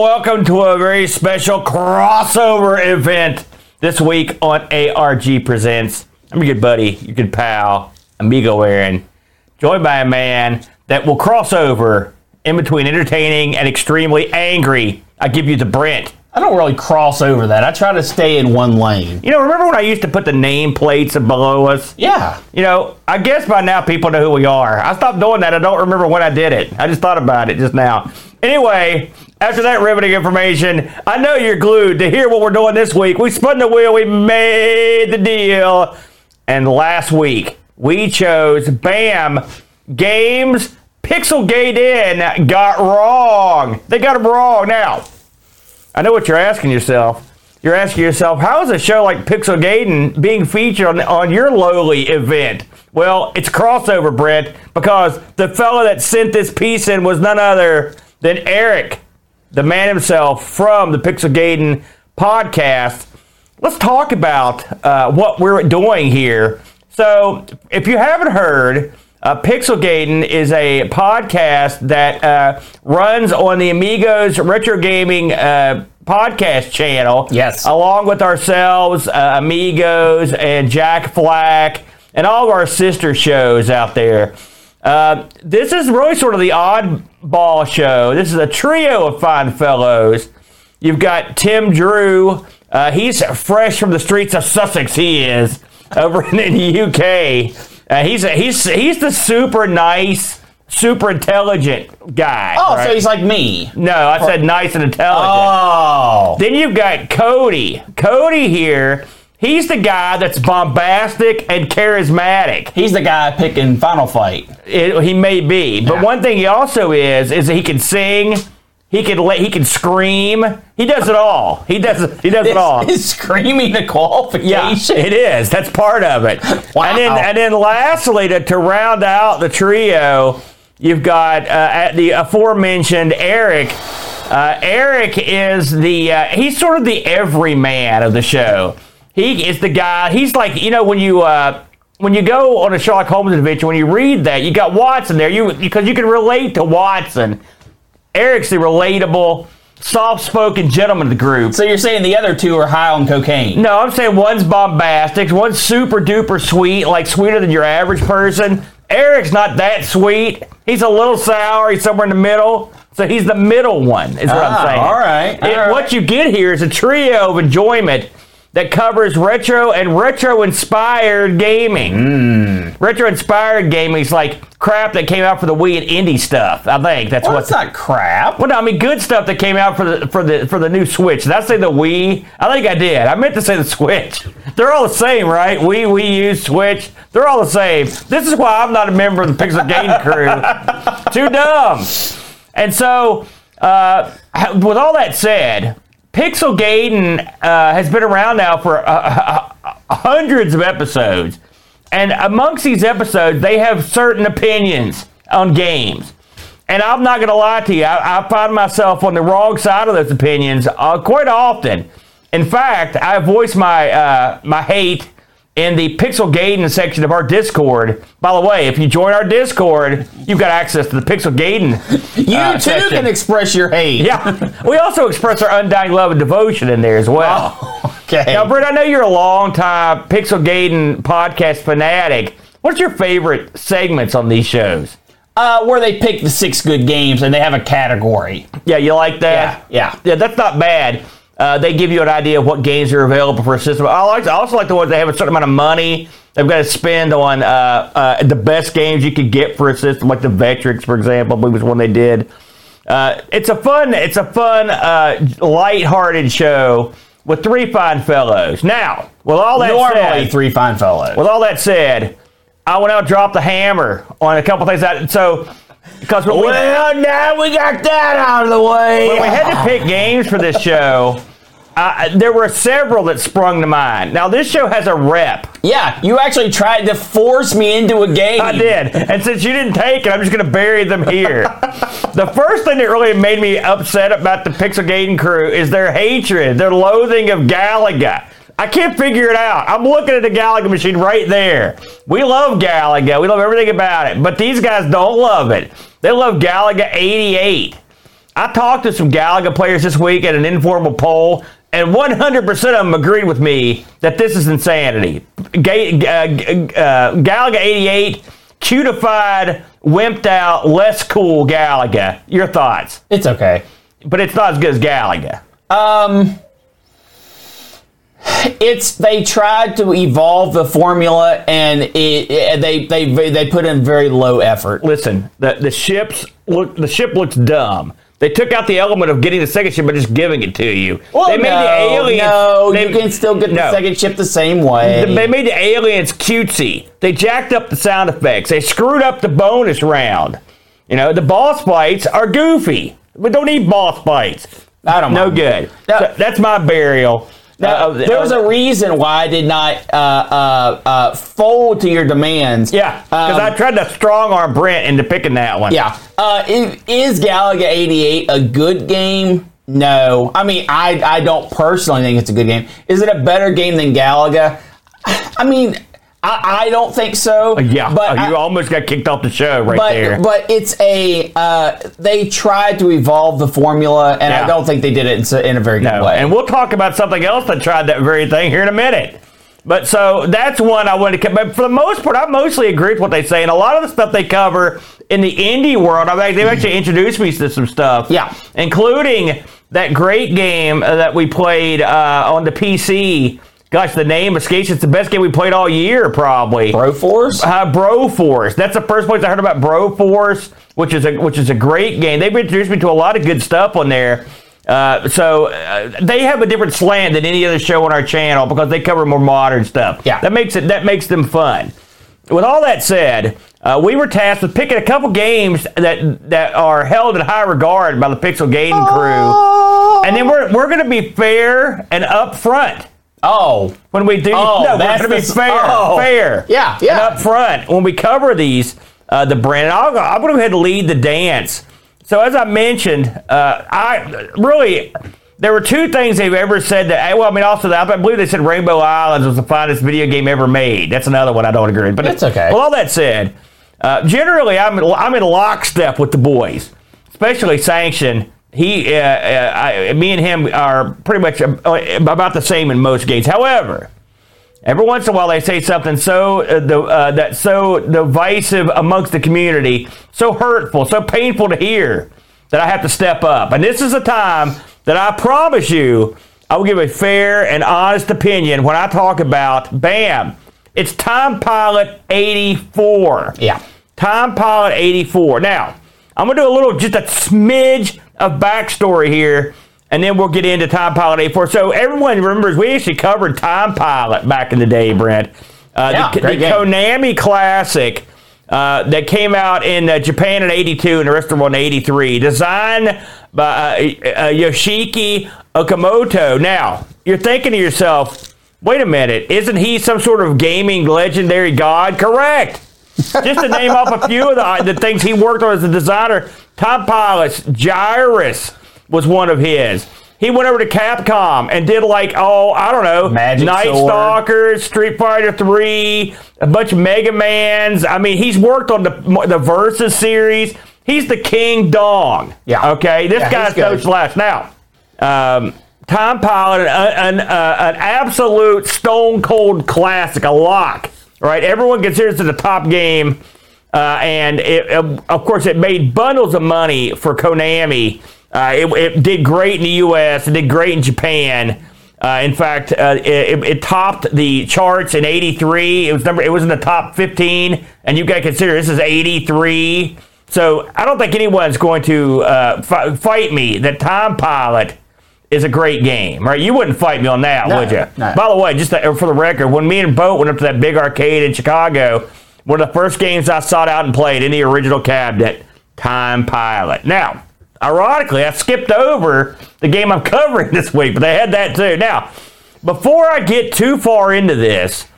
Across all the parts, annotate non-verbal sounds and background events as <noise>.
welcome to a very special crossover event this week on ARG Presents. I'm your good buddy, your good pal, Amigo Aaron, joined by a man that will cross over in between entertaining and extremely angry. I give you the Brent. I don't really cross over that. I try to stay in one lane. You know, remember when I used to put the name plates below us? Yeah. You know, I guess by now people know who we are. I stopped doing that. I don't remember when I did it. I just thought about it just now. Anyway, after that riveting information, I know you're glued to hear what we're doing this week. We spun the wheel, we made the deal. And last week, we chose BAM Games Pixel Gaiden got wrong. They got them wrong. Now, I know what you're asking yourself. You're asking yourself, how is a show like Pixel Gaiden being featured on, on your lowly event? Well, it's crossover, Brent, because the fellow that sent this piece in was none other than Eric, the man himself from the Pixel Gaiden podcast. Let's talk about uh, what we're doing here. So, if you haven't heard, uh, Pixel Gaiden is a podcast that uh, runs on the Amigos Retro Gaming uh, podcast channel. Yes. Along with ourselves, uh, Amigos, and Jack Flack, and all of our sister shows out there. Uh, this is really sort of the oddball show. This is a trio of fine fellows. You've got Tim Drew. Uh, he's fresh from the streets of Sussex. He is over in the UK. Uh, he's he's he's the super nice, super intelligent guy. Oh, right? so he's like me. no, I said nice and intelligent. Oh. Then you've got Cody. Cody here. He's the guy that's bombastic and charismatic. He's the guy picking Final Fight. It, he may be, but Yeah. one thing he also is is that he can sing. He can let, he can scream. He does it all. He does he does it all. Is screaming a qualification? Yeah, it is. That's part of it. Wow. <laughs> And then and then lastly to, to round out the trio, you've got uh, at the aforementioned Eric. Uh, Eric is the uh, he's sort of the everyman of the show. He is the guy. He's like you know when you. Uh, when you go on a Sherlock Holmes adventure, when you read that, you got Watson there, you because you can relate to Watson. Eric's the relatable, soft-spoken gentleman of the group. So you're saying the other two are high on cocaine? No, I'm saying one's bombastic, one's super duper sweet, like sweeter than your average person. Eric's not that sweet. He's a little sour. He's somewhere in the middle. So he's the middle one, is what Ah, I'm saying. all right, It- all right. What you get here is a trio of enjoyment that covers retro and retro inspired gaming. Hmm. Retro inspired gaming is like crap that came out for the Wii and indie stuff. I think that's Well, what's not crap. well, no, I mean good stuff that came out for the for the for the new Switch. Did I say the Wii? I think I did. I meant to say the Switch. They're all the same, right? Wii, Wii U, Switch. They're all the same. This is why I'm not a member of the Pixel Gaiden crew. <laughs> Too dumb. And so, uh, with all that said, Pixel Gaiden uh, has been around now for uh, uh, uh, hundreds of episodes. And amongst these episodes, they have certain opinions on games. And I'm not going to lie to you, I, I find myself on the wrong side of those opinions uh, quite often. In fact, I voice my uh, my hate in the Pixel Gaiden section of our Discord. By the way, if you join our Discord, you've got access to the Pixel Gaiden. <laughs> You uh, too section. can express your hate. Yeah, we also express our undying love and devotion in there as well. Okay. Now, Britt, I know you're a long time Pixel Gaiden podcast fanatic. What's your favorite segments on these shows? uh, where they pick the six good games and they have a category. Yeah, you like that? Yeah, yeah. Yeah, that's not bad. Uh, they give you an idea of what games are available for a system. I, like, I also like the ones that have a certain amount of money they've got to spend on uh, uh, the best games you could get for a system, like the Vectrex, for example. I believe was one they did. Uh, it's a fun, it's a fun, uh, light-hearted show with three fine fellows. Now, with all that Normally said, three fine fellows. with all that said, I went out and dropped the hammer on a couple things. That, so, because when we, well, now we got that out of the way. when we had to pick games for this show, uh, there were several that sprung to mind. Now, this show has a rep. yeah, you actually tried to force me into a game. I did. And since you didn't take it, I'm just going to bury them here. <laughs> the first thing that really made me upset about the Pixel Gaiden crew is their hatred, their loathing of Galaga. I can't figure it out. I'm looking at the Galaga machine right there. We love Galaga. We love everything about it. But these guys don't love it. They love Galaga 88. I talked to some Galaga players this week at an informal poll, and 100% of them agreed with me that this is insanity. Ga- uh, uh, Galaga 88, cutified, wimped out, less cool Galaga. Your thoughts? It's okay. But it's not as good as Galaga. Um, it's they tried to evolve the formula and it, it- they they they put in very low effort. Listen, the the ships look the ship looks dumb. They took out the element of getting the second ship and just giving it to you. Well, they made no, the aliens. no, they, you can still get the second ship the same way. They made the aliens cutesy. They jacked up the sound effects. They screwed up the bonus round. You know, the boss fights are goofy. We don't need boss fights. I don't No mind. good. No. So that's my burial. Now, Uh, there was a reason why I did not uh, uh, uh, fold to your demands. yeah, because Um, I tried to strong arm Brent into picking that one. Yeah. Uh, is, is Galaga 88 a good game? No. I mean, I, I don't personally think it's a good game. Is it a better game than Galaga? <sighs> I mean, I, I don't think so. yeah. But Oh, you I- almost got kicked off the show right but, there. but it's a uh, they tried to evolve the formula, and Yeah. I don't think they did it in, in a very good No, way. and we'll talk about something else that tried that very thing here in a minute. But so that's one I wanted to. But for the most part, I mostly agree with what they say, and a lot of the stuff they cover in the indie world, I've actually, they've actually introduced me to some stuff. Yeah. including that great game uh, that we played uh, on the PC. Gosh, the name escapes. It's the best game we played all year, probably. Broforce? Uh, Broforce. That's the first place I heard about Broforce, which is a which is a great game. They've introduced me to a lot of good stuff on there. Uh, so uh, they have a different slant than any other show on our channel because they cover more modern stuff. Yeah. that makes it that makes them fun. With all that said, uh, we were tasked with picking a couple games that that are held in high regard by the Pixel Gaiden crew, and then we're we're going to be fair and upfront Oh, when we do. Oh, no, we're going to be fair, oh. fair, Yeah, yeah. and up front when we cover these. Uh, the Brent. I'll go, I'm going to go ahead and lead the dance. So as I mentioned, uh, I really there were two things they've ever said that. Well, I mean, also that I believe they said Rainbow Islands was the finest video game ever made. That's another one I don't agree with. But That's okay. Well, all that said, uh, generally I'm I'm in lockstep with the boys, especially Sanction. He, uh, uh, I, me and him are pretty much uh, about the same in most games. However, every once in a while they say something so uh, the, uh, that's so divisive amongst the community, so hurtful, so painful to hear that I have to step up. And this is a time that I promise you I will give a fair and honest opinion when I talk about BAM. It's Time Pilot 84. Yeah. Time Pilot 84. Now, I'm going to do a little, just a smidge of backstory here, and then we'll get into Time Pilot 84. So, everyone remembers we actually covered Time Pilot back in the day, Brent. Uh, Yeah, the, the. Konami Classic uh, that came out in uh, Japan in 82 and the rest of the world in 83. Designed by uh, uh, Yoshiki Okamoto. Now, you're thinking to yourself, wait a minute, isn't he some sort of gaming legendary god? Correct. Just to name off a few of the, the things he worked on as a designer, Top Pilots, Gyruss was one of his. He went over to Capcom and did like, oh, I don't know, Magic Night Sword. Stalkers, Street Fighter 3, a bunch of Mega Mans. I mean, he's worked on the the Versus series. He's the King Dong. Yeah. Okay, this Yeah, guy's no slash. Now, um, Time Pilot, an, an, uh, an absolute stone cold classic, a lock. Right, everyone considers it a top game, uh, and it, uh, of course it made bundles of money for Konami. Uh, it, it did great in the U.S. It did great in Japan. Uh, in fact, uh, it, it topped the charts in '83. It was number. It was in the top 15, and you got to consider this is '83. So I don't think anyone's going to uh, fi- fight me that Time Pilot is a great game, right? You wouldn't fight me on that, No, would you? no. By the way, just to, uh, for the record, when me and Boat went up to that big arcade in Chicago, one of the first games I sought out and played in the original cabinet, Time Pilot. Now, ironically, I skipped over the game I'm <laughs> covering this week, but they had that too. Now, before I get too far into this,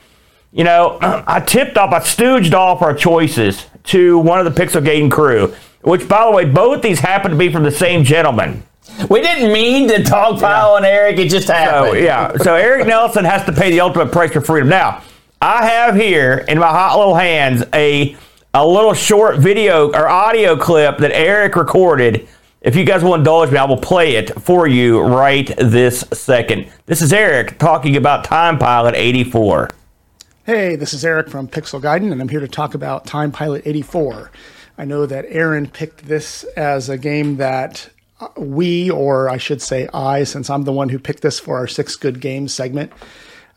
you know, <clears throat> I tipped off, I stooged off our choices to one of the Pixel Gaiden crew, which, by the way, both these happen to be from the same gentleman. We didn't mean to dogpile on Eric. It just happened. So yeah, so Eric <laughs> Nelson has to pay the ultimate price for freedom. Now, I have here in my hot little hands a a little short video or audio clip that Eric recorded If you guys will indulge me, I will play it for you right this second. This is Eric talking about Time Pilot 84. Hey, this is Eric from Pixel Gaiden, and I'm here to talk about Time Pilot 84. I know that Aaron picked this as a game that we, or I should say I, since I'm the one who picked this for our Six Good Games segment,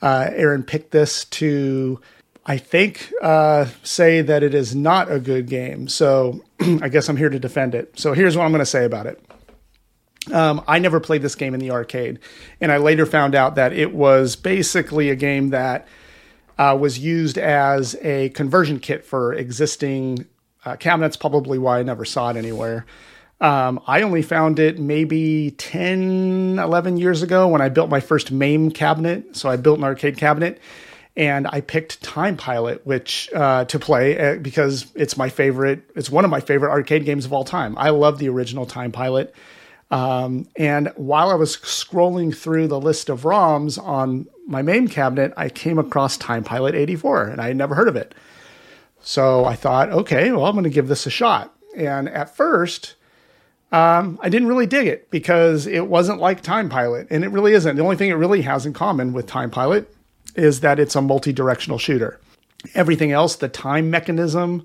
uh, Aaron picked this to, I think, uh, say that it is not a good game. So <clears throat> I guess I'm here to defend it. So here's what I'm going to say about it. Um, I never played this game in the arcade, and I later found out that it was basically a game that uh, was used as a conversion kit for existing uh, cabinets, probably why I never saw it anywhere. Um, I only found it maybe 10, 11 years ago when I built my first MAME cabinet. So I built an arcade cabinet and I picked Time Pilot, which uh, to play uh, because it's my favorite. It's one of my favorite arcade games of all time. I love the original Time Pilot. Um, and while I was scrolling through the list of ROMs on my MAME cabinet, I came across Time Pilot 84, and I had never heard of it. So I thought, okay, well, I'm going to give this a shot. And at first, um, I didn't really dig it because it wasn't like Time Pilot, and it really isn't. The only thing it really has in common with Time Pilot is that it's a multi directional shooter. Everything else, the time mechanism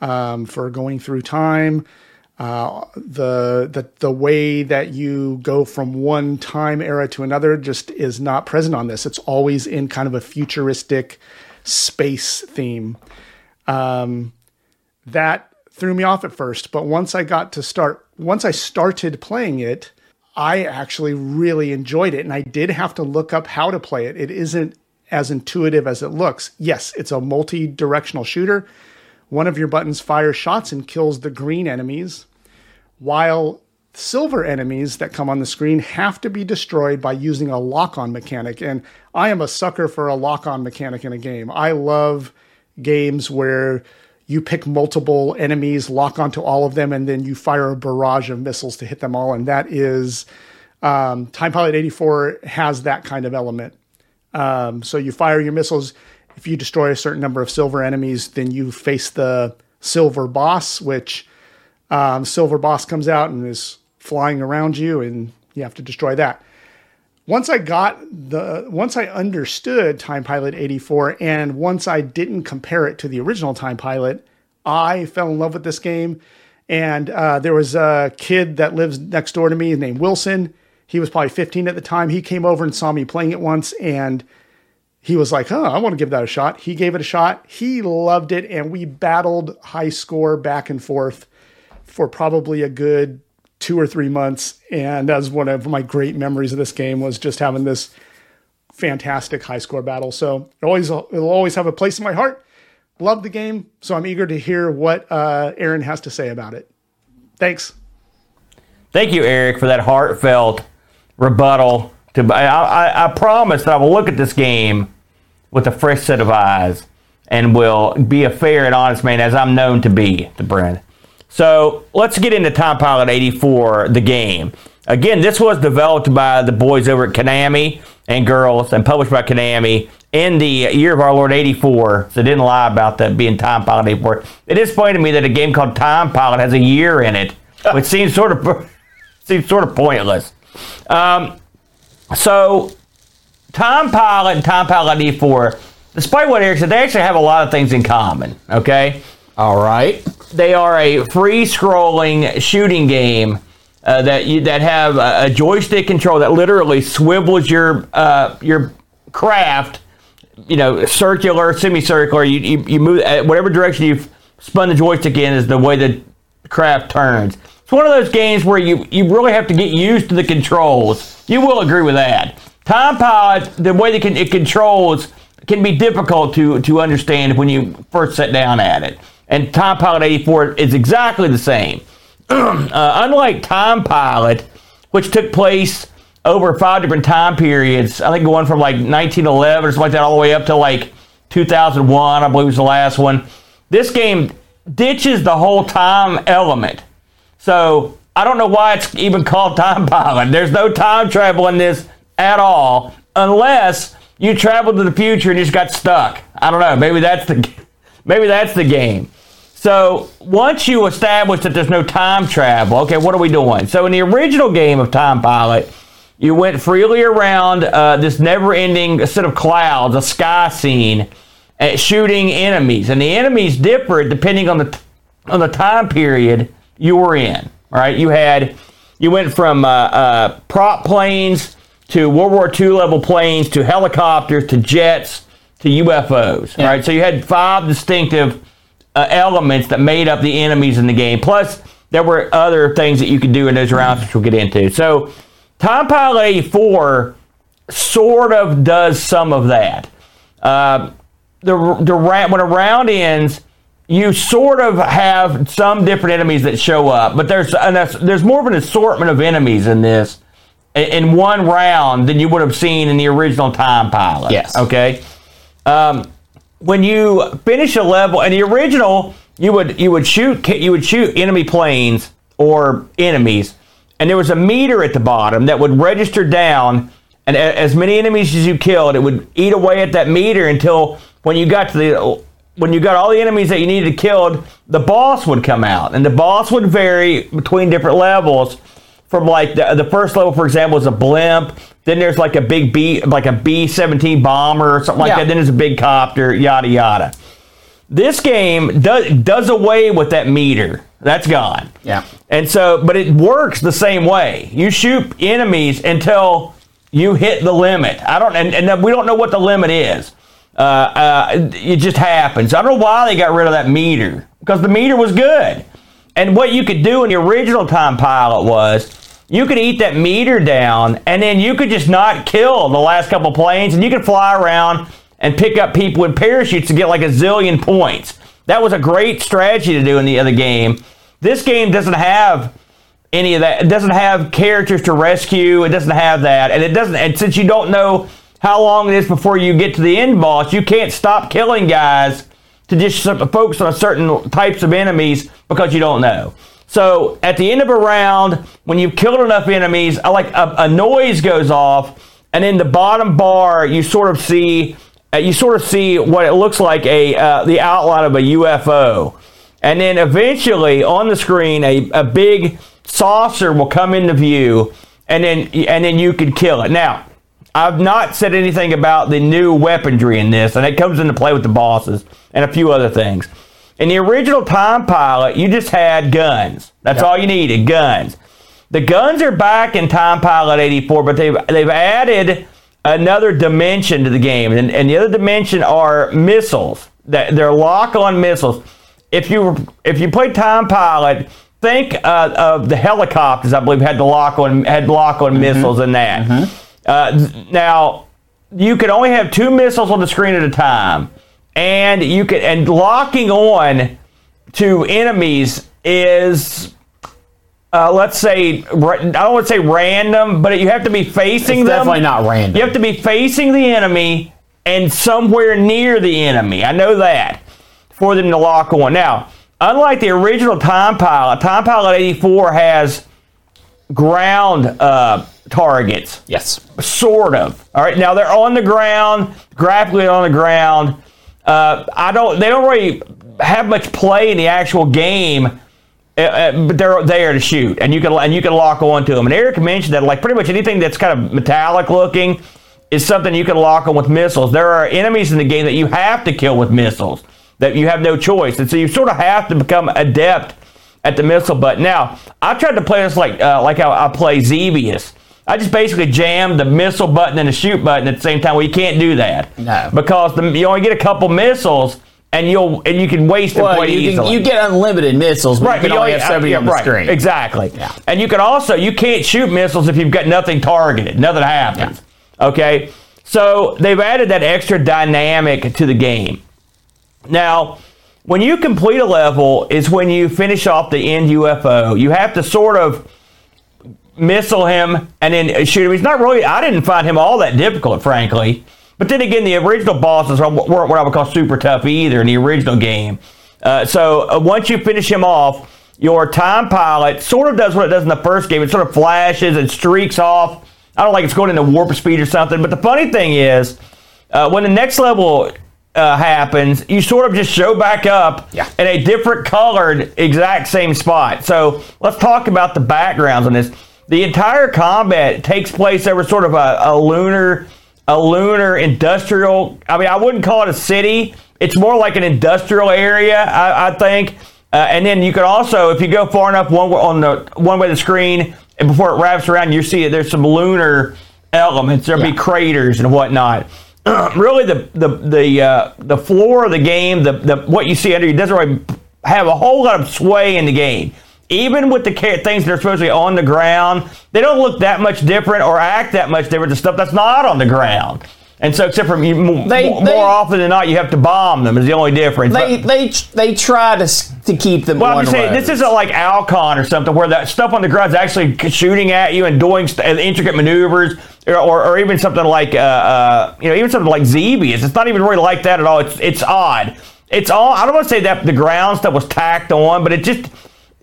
um, for going through time, uh, the, the the way that you go from one time era to another just is not present on this. It's always in kind of a futuristic space theme. Um, that threw me off at first, but once I got to start, once I started playing it, I actually really enjoyed it. And I did have to look up how to play it. It isn't as intuitive as it looks. Yes, it's a multi directional shooter. One of your buttons fires shots and kills the green enemies, while silver enemies that come on the screen have to be destroyed by using a lock on mechanic. And I am a sucker for a lock on mechanic in a game. I love games where you pick multiple enemies, lock onto all of them, and then you fire a barrage of missiles to hit them all. And that is um, Time Pilot 84 has that kind of element. Um, so you fire your missiles. If you destroy a certain number of silver enemies, then you face the silver boss, which um, silver boss comes out and is flying around you, and you have to destroy that once I got the once I understood Time Pilot 84 and once I didn't compare it to the original Time Pilot, I fell in love with this game. And uh, there was a kid that lives next door to me named Wilson. He was probably 15 at the time. He came over and saw me playing it once and he was like, "Huh, I want to give that a shot." He gave it a shot. He loved it and we battled high score back and forth for probably a good two or three months. And as one of my great memories of this game was just having this fantastic high score battle. So it always it'll always have a place in my heart. Love the game, so I'm eager to hear what uh, Aaron has to say about it. Thanks. Thank you, Eric, for that heartfelt rebuttal. To I, I, I promise that I will look at this game with a fresh set of eyes and will be a fair and honest man, as I'm known to be, to Brent. So let's get into Time Pilot 84, the game. Again, this was developed by the boys over at Konami and girls and published by Konami in the year of our Lord 84. So didn't lie about that being Time Pilot 84. It is funny to me that a game called Time Pilot has a year in it, <laughs> which seems sort of seems sort of pointless. Um, so Time Pilot and Time Pilot 84, despite what Eric said, they actually have a lot of things in common. Okay. All right. They are a free-scrolling shooting game uh, that you that have a, a, joystick control that literally swivels your uh, your craft, you know, circular, semicircular. You, you, you move uh, whatever direction you've spun the joystick in is the way the craft turns. It's one of those games where you you really have to get used to the controls. You will agree with that. Time Pilot, the way that it controls can be difficult to to understand when you first sit down at it and Time Pilot 84 is exactly the same. <clears throat> uh, unlike Time Pilot, which took place over five different time periods, I think going from like 1911 or something like that all the way up to like 2001, I believe was the last one. This game ditches the whole time element. So I don't know why it's even called Time Pilot. There's no time travel in this at all, unless you travel to the future and just got stuck. I don't know. Maybe that's the maybe that's the game. So once you establish that there's no time travel, okay, what are we doing? So in the original game of Time Pilot, you went freely around uh, this never-ending set of clouds, a sky scene, uh, shooting enemies, and the enemies differed depending on the on the time period you were in. All right, you had you went from uh, uh, prop planes to World War II level planes to helicopters to jets to UFOs. Yeah. Right, so you had five distinctive uh, elements that made up the enemies in the game. Plus, there were other things that you could do in those rounds, which we'll get into. So, Time Pilot 84 sort of does some of that. Uh, the, the when a round ends, you sort of have some different enemies that show up, but there's and that's, there's more of an assortment of enemies in this in one round than you would have seen in the original Time Pilot. Yes. Okay. Um, when you finish a level, in the original, you would you would shoot you would shoot enemy planes or enemies, and there was a meter at the bottom that would register down, and as many enemies as you killed, it would eat away at that meter until when you got to the when you got all the enemies that you needed killed, the boss would come out, and the boss would vary between different levels. From like the, the first level, for example, is a blimp. Then there's like a big B, like a B seventeen bomber or something like Yeah. that. Then there's a big copter, yada yada. This game does does away with that meter. That's gone. Yeah. And so, but it works the same way. You shoot enemies until you hit the limit. I don't, and, and we don't know what the limit is. Uh, uh, it just happens. I don't know why they got rid of that meter because the meter was good. And what you could do in the original time pilot was you could eat that meter down and then you could just not kill the last couple planes and you could fly around and pick up people in parachutes to get like a zillion points. That was a great strategy to do in the other game. This game doesn't have any of that. It doesn't have characters to rescue. It doesn't have that, and it doesn't. And since you don't know how long it is before you get to the end boss, you can't stop killing guys to just focus on certain types of enemies because you don't know. So at the end of a round, when you've killed enough enemies, like a, a noise goes off, and in the bottom bar, you sort of see uh, you sort of see what it looks like a uh, the outline of a UFO. And then eventually on the screen, a, a big saucer will come into view, and then and then you can kill it. Now, I've not said anything about the new weaponry in this, and it comes into play with the bosses and a few other things. In the original Time Pilot, you just had guns. That's all you needed, guns. The guns are back in Time Pilot 84, but they've they've added another dimension to the game, and, and the other dimension are missiles. That they're lock-on missiles. If you if you play Time Pilot, think uh, of the helicopters. I believe had the lock-on had lock-on missiles in that. Uh, now you could only have two missiles on the screen at a time, and you could and locking on to enemies is uh, let's say I don't want to say random, but you have to be facing It's them. definitely not random. You have to be facing the enemy and somewhere near the enemy. I know that for them to lock on. Now, unlike the original Time Pilot, Time Pilot 84 has ground uh, targets Yes. sort of. All right, now they're on the ground, grappling on the ground. Uh, I don't. They don't really have much play in the actual game, uh, uh, but they're there to shoot, and you can and you can lock onto them. And Eric mentioned that like pretty much anything that's kind of metallic looking is something you can lock on with missiles. There are enemies in the game that you have to kill with missiles that you have no choice, and so you sort of have to become adept at the missile button. Now, I tried to play this like uh, like how I play Xevious. I just basically jammed the missile button and the shoot button at the same time. Well, you can't do that. No. Because the, you only get a couple missiles, and you'll and you can waste them Well, quite you, easily. can, you get unlimited missiles, but Right, you can but only you have so many yeah, on the right, screen. Exactly. Yeah. And you can also you can't shoot missiles if you've got nothing targeted. Nothing happens. Okay. So they've added that extra dynamic to the game. Now, when you complete a level is when you finish off the end UFO. You have to sort of missile him and then shoot him. He's not really. I didn't find him all that difficult, frankly. But then again, the original bosses weren't what I would call super tough either in the original game. Uh, so uh, once you finish him off, your time pilot sort of does what it does in the first game. It sort of flashes and streaks off. I don't like it's going into warp speed or something. But the funny thing is, uh, when the next level uh, happens, you sort of just show back up Yeah. in a different colored exact same spot. So let's talk about the backgrounds on this. The entire combat takes place over sort of a, a lunar, a lunar industrial. I mean, I wouldn't call it a city. It's more like an industrial area, I, I think. Uh, and then you can also, if you go far enough one on the one way of the screen, and before it wraps around, you see it. There's some lunar elements. There'll be craters and whatnot. <clears throat> really, the the the uh, the floor of the game, the the what you see under you doesn't really have a whole lot of sway in the game. Even with the things that are supposed to be on the ground, they don't look that much different or act that much different to stuff that's not on the ground. And so, except for you, They- more, they- often than not, you have to bomb them. Is the only difference. They But- they they try to to keep them. well, I'm saying, road. this isn't like Alcon or something where that stuff on the ground is actually shooting at you and doing st- intricate maneuvers, or, or, or even something like, uh, uh, you know, even something like Xevious. It's not even really like that at all. It's it's odd. It's all. I don't want to say that the ground stuff was tacked on, but it just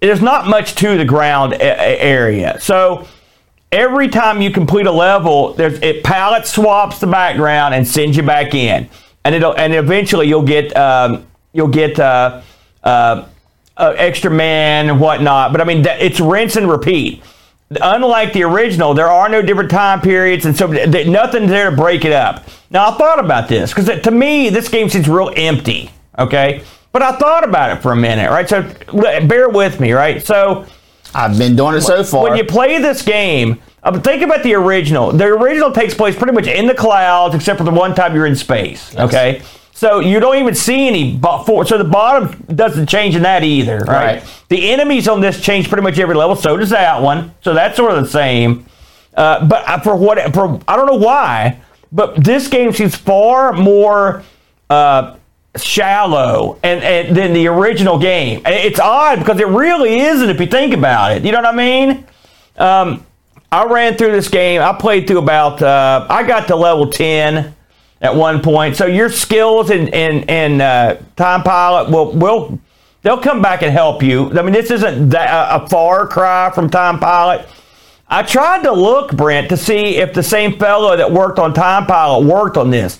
there's not much to the ground a- area. So every time you complete a level, it palette swaps the background and sends you back in, and it'll and eventually you'll get um, you'll get uh, uh, uh, extra man and whatnot. But I mean, it's rinse and repeat. Unlike the original, there are no different time periods, and so th- th- nothing's there to break it up. Now I thought about this because to me, this game seems real empty. Okay, but I thought about it for a minute, right? So bear with me, right? So I've been doing it so far. when you play this game, uh, think about the original. The original takes place pretty much in the clouds, except for the one time you're in space. Okay, so you don't even see any. bo- So the bottom doesn't change in that either, right? Right. The enemies on this change pretty much every level. So does that one. So that's sort of the same. Uh, but uh, for what? For I don't know why, but this game seems far more. Uh, shallow and, and than the original game. It's odd because it really isn't if you think about it. You know what I mean? Um, I ran through this game. I played through about. Uh, I got to level ten at one point. So your skills in in, in uh, Time Pilot will will they'll come back and help you. I mean, this isn't that, a far cry from Time Pilot. I tried to look, Brent, to see if the same fellow that worked on Time Pilot worked on this.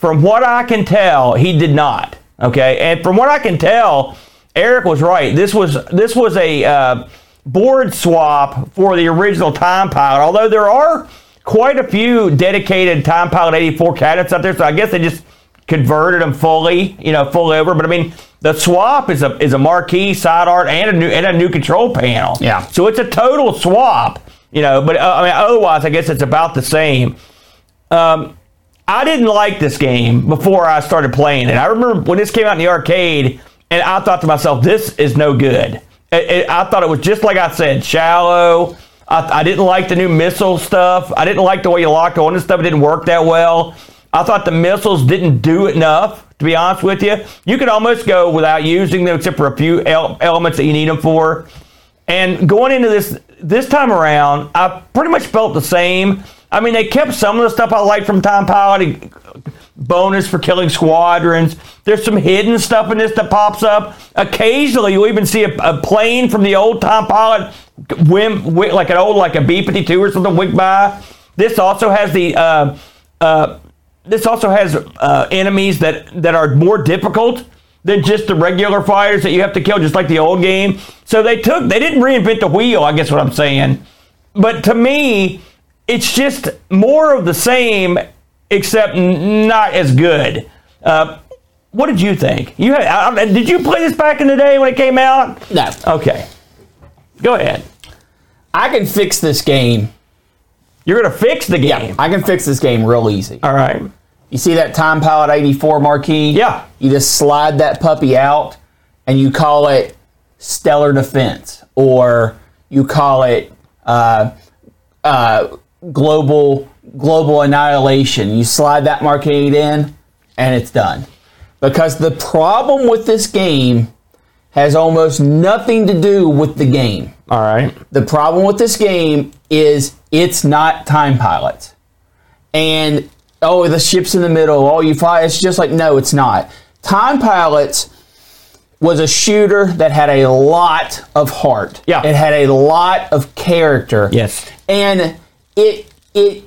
From what I can tell, he did not. Okay, and from what I can tell, Eric was right. This was this was a uh, board swap for the original Time Pilot. Although there are quite a few dedicated Time Pilot 84 cadets out there, so I guess they just converted them fully, you know, fully over. But I mean, the swap is a is a marquee side art and a new and a new control panel. Yeah. So it's a total swap, you know. But uh, I mean, otherwise, I guess it's about the same. Um, I didn't like this game before I started playing it. I remember when this came out in the arcade, and I thought to myself, "This is no good." It- it- I thought it was just like I said, shallow. I, I didn't like the new missile stuff. I didn't like the way you locked on and stuff. It didn't work that well. I thought the missiles didn't do enough. To be honest with you, you could almost go without using them, except for a few el- elements that you need them for. And going into this this time around, I pretty much felt the same. I mean, they kept some of the stuff I liked from Time Pilot, bonus for killing squadrons. There's some hidden stuff in this that pops up. Occasionally, you even see a, a plane from the old Time Pilot, whim, whi- like an old like a B-52 or something, whip by. This also has the. Uh, uh, this also has uh, enemies that, that are more difficult than just the regular fighters that you have to kill, just like the old game. So they took, they didn't reinvent the wheel, I guess what I'm saying. But to me, it's just more of the same, except n- not as good. Uh, what did you think? You had, I, did you play this back in the day when it came out? no, Okay, go ahead. I can fix this game. You're gonna fix the game. I can fix this game real easy. All right. You see that Time Pilot 84 marquee? Yeah. You just slide that puppy out and you call it Stellar Defense or you call it uh, uh, Global Global Annihilation. You slide that marquee in and it's done. Because the problem with this game has almost nothing to do with the game. All right. The problem with this game is it's not time pilots. And oh, the ship's in the middle. Oh, you fly. It's just like no, it's not. Time pilots was a shooter that had a lot of heart. Yeah. it had a lot of character. Yes. and it it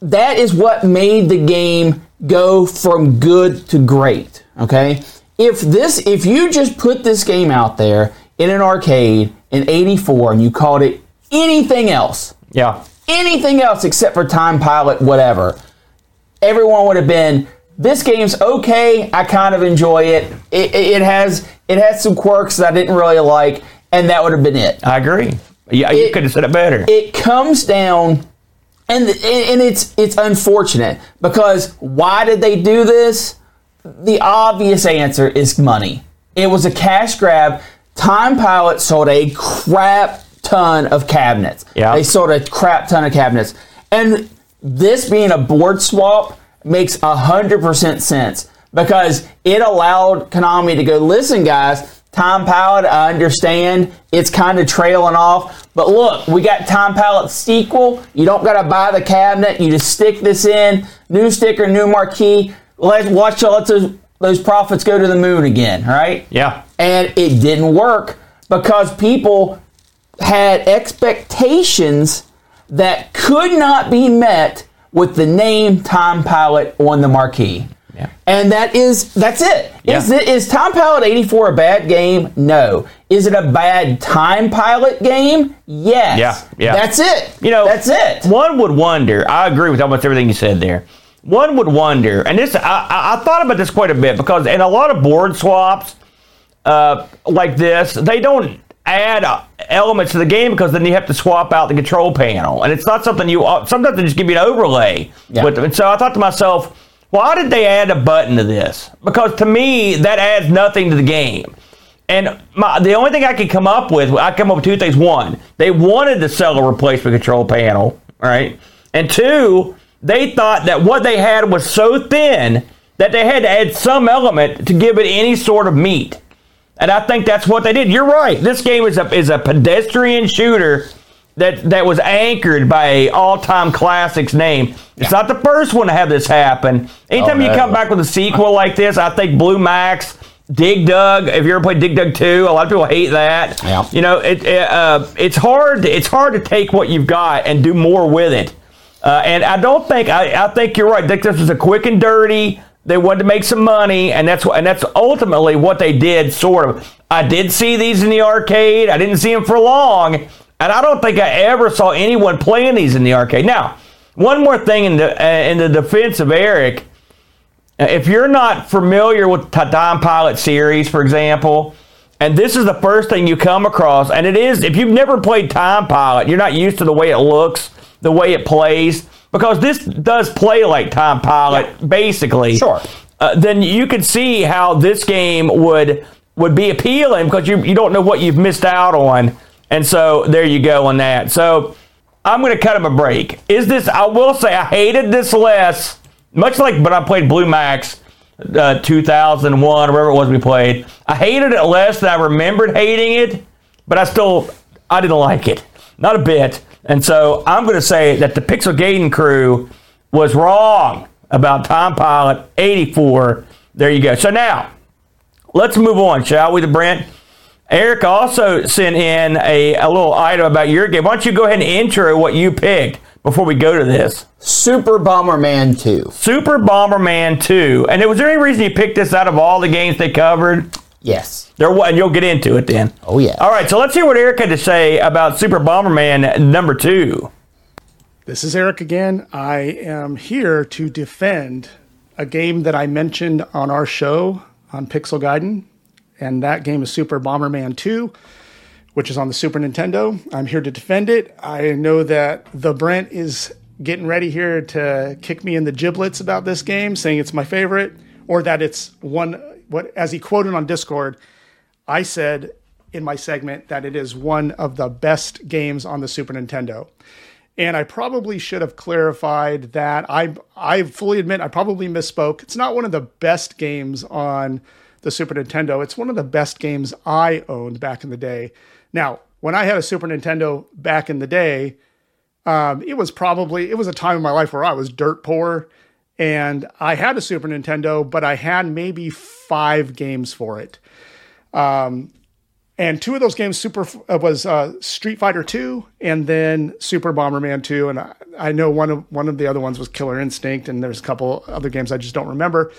that is what made the game go from good to great. Okay, if this, if you just put this game out there in an arcade in '84 and you called it anything else, Yeah. anything else except for Time Pilot, whatever, everyone would have been. This game's okay. I kind of enjoy it. It, it, has it has some quirks that I didn't really like, and that would have been it. I agree. Yeah, you could have said it better. It comes down, and and it's it's unfortunate because why did they do this? The obvious answer is money. It was a cash grab. Time Pilot sold a crap ton of cabinets. Yeah. They sold a crap ton of cabinets. And this being a board swap makes 100% sense because it allowed Konami to go, listen, guys, Time Pilot, I understand it's kind of trailing off, but look, we got Time Pilot sequel. You don't got to buy the cabinet. You just stick this in, new sticker, new marquee. Let's watch let those, those profits go to the moon again, right? yeah. and it didn't work because people had expectations that could not be met with the name Time Pilot on the marquee. Yeah. And that is that's it. Is Yeah. it is Time Pilot 84 a bad game? No. Is it a bad Time Pilot game? Yes. Yeah, yeah. That's it. You know, that's it. One would wonder. I agree with almost everything you said there. One would wonder, and this I, I, I thought about this quite a bit because in a lot of board swaps uh, like this, they don't add uh, elements to the game because then you have to swap out the control panel, and it's not something you. uh, Sometimes they just give you an overlay. Yeah. With, and so I thought to myself, why did they add a button to this? Because to me, that adds nothing to the game. And my, the only thing I could come up with, I come up with two things. One, they wanted to sell a replacement control panel, right? And two, they thought that what they had was so thin that they had to add some element to give it any sort of meat. And I think that's what they did. You're right. This game is a is a pedestrian shooter that that was anchored by a all-time classics name. It's not the first one to have this happen. Anytime Oh, you come back with a sequel like this, I think Blue Max, Dig Dug. If you ever played Dig Dug 2, a lot of people hate that. Yeah. You know, it, it, uh, it's hard. It's hard to take what you've got and do more with it. Uh, and I don't think I, I think you're right. I think this was a quick and dirty. They wanted to make some money, and that's what and that's ultimately what they did. Sort of. I did see these in the arcade. I didn't see them for long, and I don't think I ever saw anyone playing these in the arcade. Now, one more thing in the uh, in the defense of Eric, uh, if you're not familiar with the Time Pilot series, for example, and this is the first thing you come across, and it is if you've never played Time Pilot, you're not used to the way it looks, the way it plays, because this does play like Time Pilot, basically. Sure. Uh, then you could see how this game would would be appealing because you you don't know what you've missed out on, and so there you go on that. So I'm going to cut him a break. Is this? I will say I hated this less, much like when I played Blue Max, uh, 2001 or whatever it was we played. I hated it less than I remembered hating it, but I still I didn't like it, not a bit. And so I'm going to say that the Pixel Gaiden crew was wrong about Time Pilot 84. There you go. So now let's move on, shall we, to Brent? Eric also sent in a, a little item about your game. Why don't you go ahead and intro what you picked before we go to this? Super Bomberman 2. Super Bomberman 2. And was there any reason you picked this out of all the games they covered? Yes. There was, and you'll get into it then. Oh yeah. All right, so let's hear what Eric had to say about Super Bomberman number two. This is Eric again. I am here to defend a game that I mentioned on our show on Pixel Gaiden, and that game is Super Bomberman 2, which is on the Super Nintendo. I'm here to defend it. I know that the Brent is getting ready here to kick me in the giblets about this game, saying it's my favorite, or that it's one what as he quoted on Discord, I said in my segment that it is one of the best games on the Super Nintendo. And I probably should have clarified that. I I fully admit I probably misspoke. It's not one of the best games on the Super Nintendo. It's one of the best games I owned back in the day. Now, when I had a Super Nintendo back in the day, um, it was probably it was a time in my life where I was dirt poor, and I had a Super Nintendo, but I had maybe five games for it and two of those games super uh, was uh, Street Fighter Two and then Super Bomberman Two, and I, I know one of one of the other ones was Killer Instinct, and there's a couple other games I just don't remember.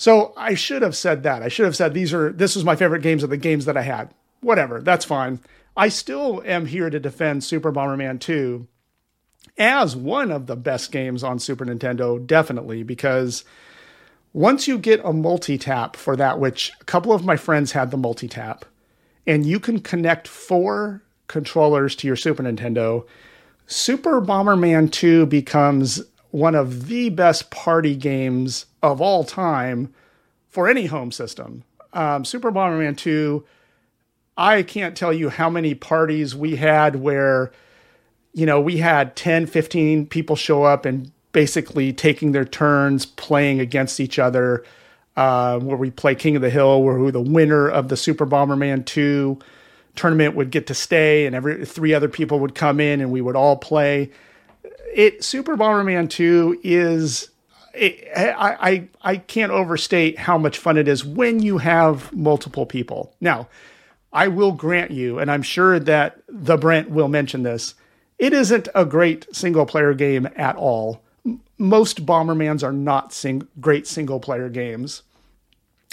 So I should have said that. I should have said these are this was my favorite games of the games that I had. Whatever, that's fine. I still am here to defend Super Bomberman 2 as one of the best games on Super Nintendo, definitely, because once you get a multi tap for that, which a couple of my friends had the multi tap, and you can connect four controllers to your Super Nintendo, Super Bomberman 2 becomes one of the best party games of all time for any home system. Um, Super Bomberman 2, I can't tell you how many parties we had where, you know, we had 10, 15 people show up and basically taking their turns playing against each other. Uh, where we play King of the Hill, where the winner of the Super Bomberman 2 tournament would get to stay, and every three other people would come in, and we would all play. It Super Bomberman 2 is I, I I can't overstate how much fun it is when you have multiple people. Now, I will grant you, and I'm sure that the Brent will mention this. It isn't a great single player game at all most Bombermans are not sing- great single player games.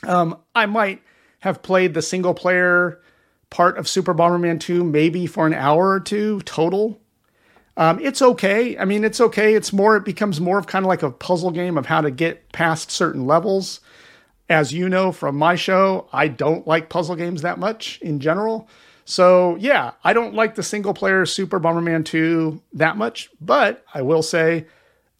Um, I might have played the single player part of Super Bomberman 2 maybe for an hour or two total. Um, it's okay. I mean, it's okay. It's more, it becomes more of kind of like a puzzle game of how to get past certain levels. As you know from my show, I don't like puzzle games that much in general. So, yeah, I don't like the single player Super Bomberman 2 that much, but I will say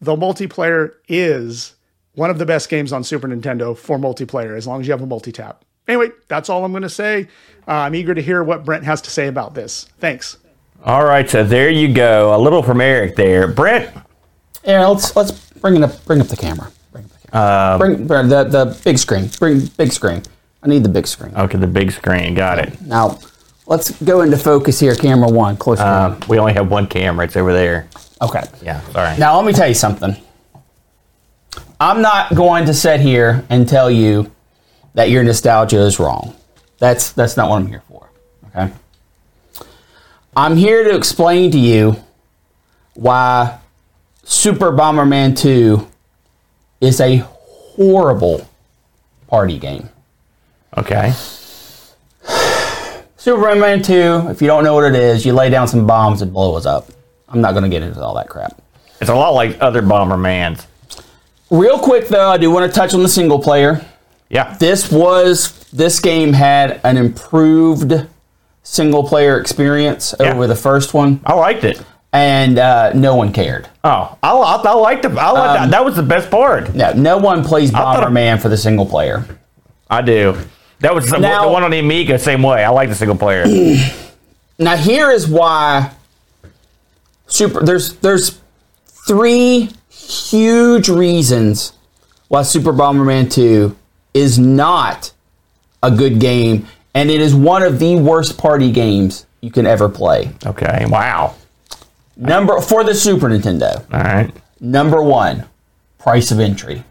the multiplayer is one of the best games on Super Nintendo for multiplayer, as long as you have a multi tap. Anyway, that's all I'm going to say. Uh, I'm eager to hear what Brent has to say about this. Thanks. All right, so there you go. A little from Eric there. Brent? Yeah, let's let's bring it up. Bring up the camera. Bring up the camera. Um, bring bring the the big screen. Bring big screen. I need the big screen. Okay, the big screen. Got it. Now, let's go into focus here. Camera one, close. Um, we only have one camera. It's over there. okay. Yeah, sorry. Now, let me tell you something. I'm not going to sit here and tell you that your nostalgia is wrong. That's that's not what I'm here for. Okay. I'm here to explain to you why Super Bomberman 2 is a horrible party game. Okay. <sighs> Super Bomberman 2, if you don't know what it is, you lay down some bombs and blow us up. I'm not going to get into all that crap. It's a lot like other Bombermans. Real quick though, I do want to touch on the single player. Yeah. This was this game had an improved single player experience Yeah. over the first one, I liked it. and uh, no one cared. Oh, I, I, I liked it. I liked that. That was the best part. No, no one plays Bomberman for the single player. I do. That was the, Now- the one on the Amiga, same way. I like the single player. <clears throat> Now here is why super there's there's three huge reasons why Super Bomberman 2 is not a good game and it is one of the worst party games you can ever play. okay. Wow. Number for the Super Nintendo. All right. Number 1, price of entry.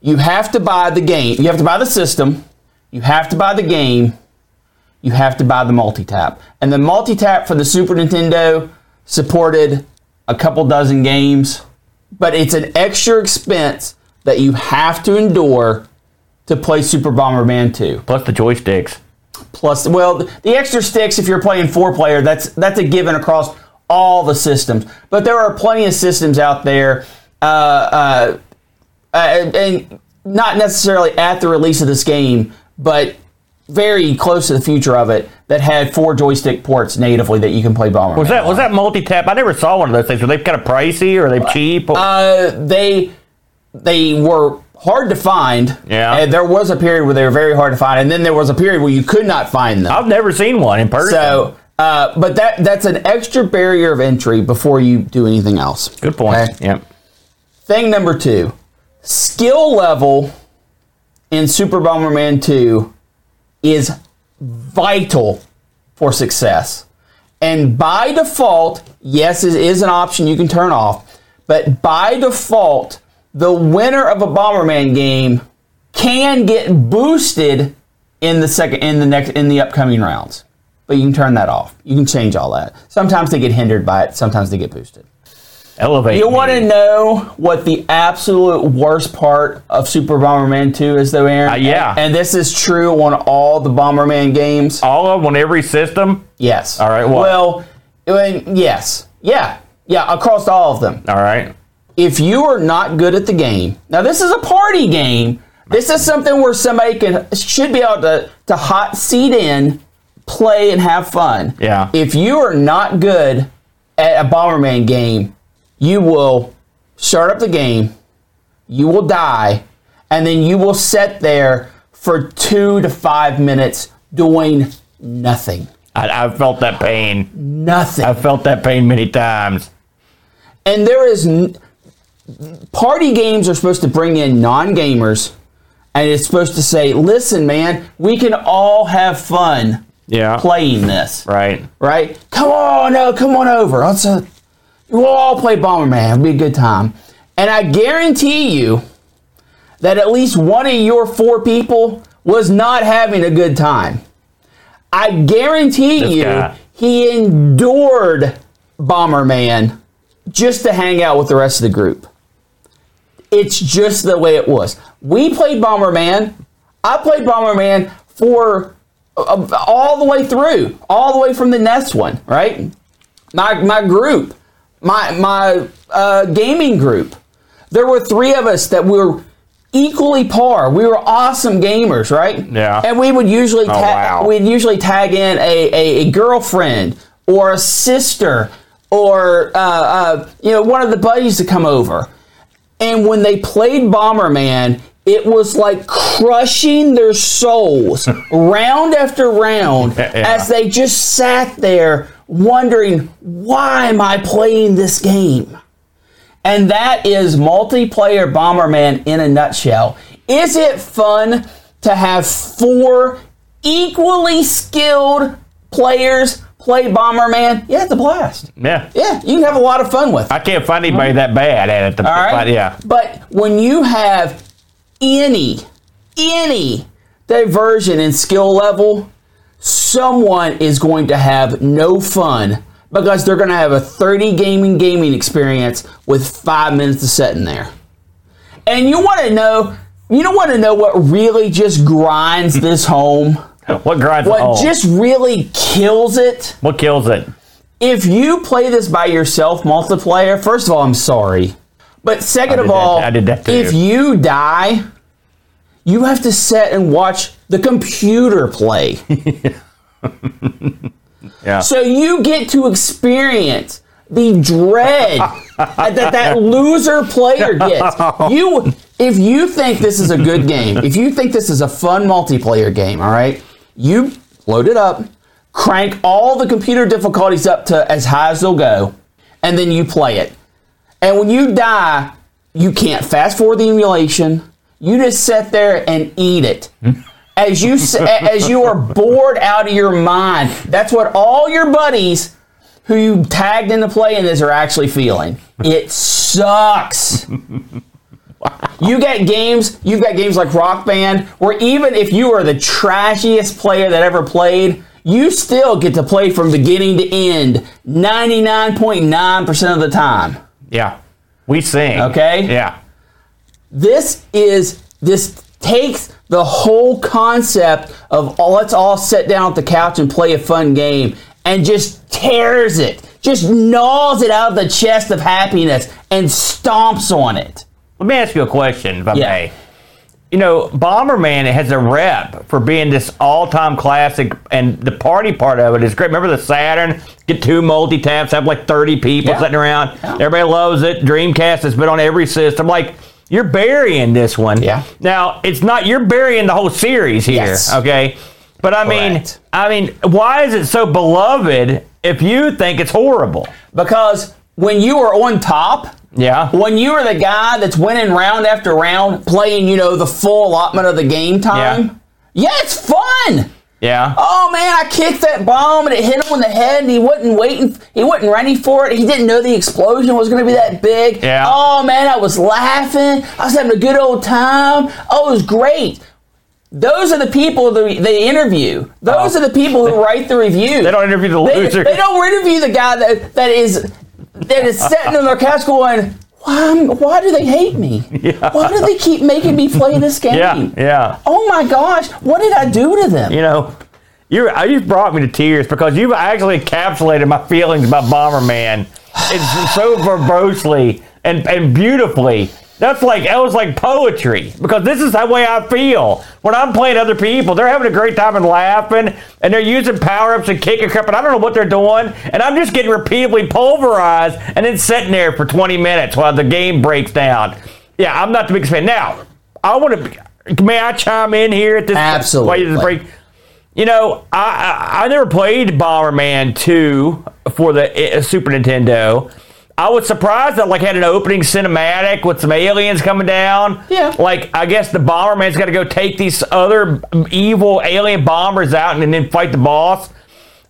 You have to buy the game. You have to buy the system. You have to buy the game. You have to buy the multi-tap. And the multi-tap for the Super Nintendo supported a couple dozen games, but it's an extra expense that you have to endure to play Super Bomberman 2. Plus the joysticks. Plus, well, the extra sticks if you're playing four player, that's that's a given across all the systems. But there are plenty of systems out there, uh, uh, uh, and not necessarily at the release of this game, but very close to the future of it that had four joystick ports natively that you can play Bomberman. Was that was that multi tap? I never saw one of those things. Were they kind of pricey or are they cheap? Or- Uh, they they were hard to find. Yeah. and there was a period where they were very hard to find, and then there was a period where you could not find them. I've never seen one in person. So, uh, but that that's an extra barrier of entry before you do anything else. good point. Okay? Yep. Thing number two, skill level in Super Bomberman 2 is vital for success. And by default, yes, it is an option you can turn off, but by default, the winner of a Bomberman game can get boosted in the second in the next in the upcoming rounds. But you can turn that off. You can change all that. Sometimes they get hindered by it. Sometimes they get boosted. Elevate. You want to know what the absolute worst part of Super Bomberman 2 is, though, Aaron? Uh, yeah. And, and this is true on all the Bomberman games. all of them on every system? Yes. All right, what? Well, yes. Yeah. Yeah, across all of them. All right. If you are not good at the game, now this is a party game. This is something where somebody can should be able to, to hot seat in, play, and have fun. Yeah. If you are not good at a Bomberman game, you will start up the game, you will die, and then you will sit there for two to five minutes doing nothing. I, I've felt that pain. Nothing. I've felt that pain many times. and there is n- party games are supposed to bring in non-gamers and it's supposed to say listen man we can all have fun Yeah. playing this. Right. right? Come on no come on over. Let's uh, we'll all play bomberman. It'll be a good time. And i guarantee you that at least one of your four people was not having a good time. I guarantee This you guy. he endured bomberman just to hang out with the rest of the group it's just the way it was. We played Bomberman. I played Bomberman for uh, all the way through, all the way from the next one, right? My my group, my my uh, gaming group. There were three of us that were equally par. We were awesome gamers, right? Yeah. And we would usually ta- wow. we'd usually tag in a, a, a girlfriend or a sister or uh, uh, you know one of the buddies to come over. And when they played Bomberman, it was like crushing their souls <laughs> round after round Yeah. as they just sat there wondering, why am I playing this game? And that is multiplayer Bomberman in a nutshell. Is it fun to have four equally skilled players play Bomberman? Yeah, it's a blast. Yeah. Yeah, you can have a lot of fun with it. I can't find anybody that bad at it. To, All right. but yeah. But when you have any, any diversion in skill level, someone is going to have no fun because they're going to have a 30 gaming gaming experience with five minutes to sit in there. And you want to know, you don't want to know what really just grinds this home? What grinds What home? just really kills it? what kills it? if you play this by yourself multiplayer, first of all, I'm sorry. But second of that- all, I did that too. if you die, you have to sit and watch the computer play. <laughs> Yeah. so you get to experience the dread <laughs> that that loser player <laughs> gets. You if you think this is a good game, if you think this is a fun multiplayer game, all right? You load it up, crank all the computer difficulties up to as high as they'll go, and then you play it. And when you die, you can't fast forward the emulation. You just sit there and eat it. Hmm? As you as you are bored out of your mind. That's what all your buddies who you tagged into play playing this are actually feeling. It sucks. <laughs> <laughs> You get games, you've got games like Rock Band, where even if you are the trashiest player that ever played, you still get to play from beginning to end 99.9% of the time. Yeah. We sing. Okay. Yeah. This is this takes the whole concept of oh, let's all sit down at the couch and play a fun game and just tears it, just gnaws it out of the chest of happiness and stomps on it. Let me ask you a question, if I Yeah. may. You know, Bomberman has a rep for being this all-time classic, and the party part of it is great. Remember the Saturn? Get two multi-taps, have like 30 people Yeah. sitting around. Yeah. Everybody loves it. Dreamcast has been on every system. Like, you're burying this one. Yeah. Now, it's not, you're burying the whole series here, Yes. okay? But I mean, Correct. I mean, why is it so beloved if you think it's horrible? Because when you are on top, Yeah. when you are the guy that's winning round after round, playing, you know, the full allotment of the game time, yeah, it's fun. Yeah. Oh man, I kicked that bomb and it hit him in the head and he wasn't waiting, he wasn't ready for it. He didn't know the explosion was going to be that big. Yeah. Oh man, I was laughing. I was having a good old time. Oh, it was great. those are the people that they interview. Those Oh. are the people who write the review. They don't interview the They, loser. they don't interview the guy that, that is that is sitting in their couch going, why, why do they hate me? <laughs> Why do they keep making me play this <laughs> game? Yeah, yeah. Oh my gosh, what did I do to them? You know, you uh, you brought me to tears because you've actually encapsulated my feelings about Bomberman. It's so verbosely and, and beautifully. That's like that was like poetry because this is the way I feel when I'm playing other people. They're having a great time and laughing, and they're using power ups and kicking crap, and I don't know what they're doing, and I'm just getting repeatedly pulverized and then sitting there for 20 minutes while the game breaks down. Yeah, I'm not the biggest fan. Now, I want to. May I chime in here at this? Absolutely. You break. You know, I, I I never played Bomberman 2 for the uh, Super Nintendo. I was surprised that like had an opening cinematic with some aliens coming down. Yeah. Like I guess the Bomberman's got to go take these other evil alien bombers out and then fight the boss.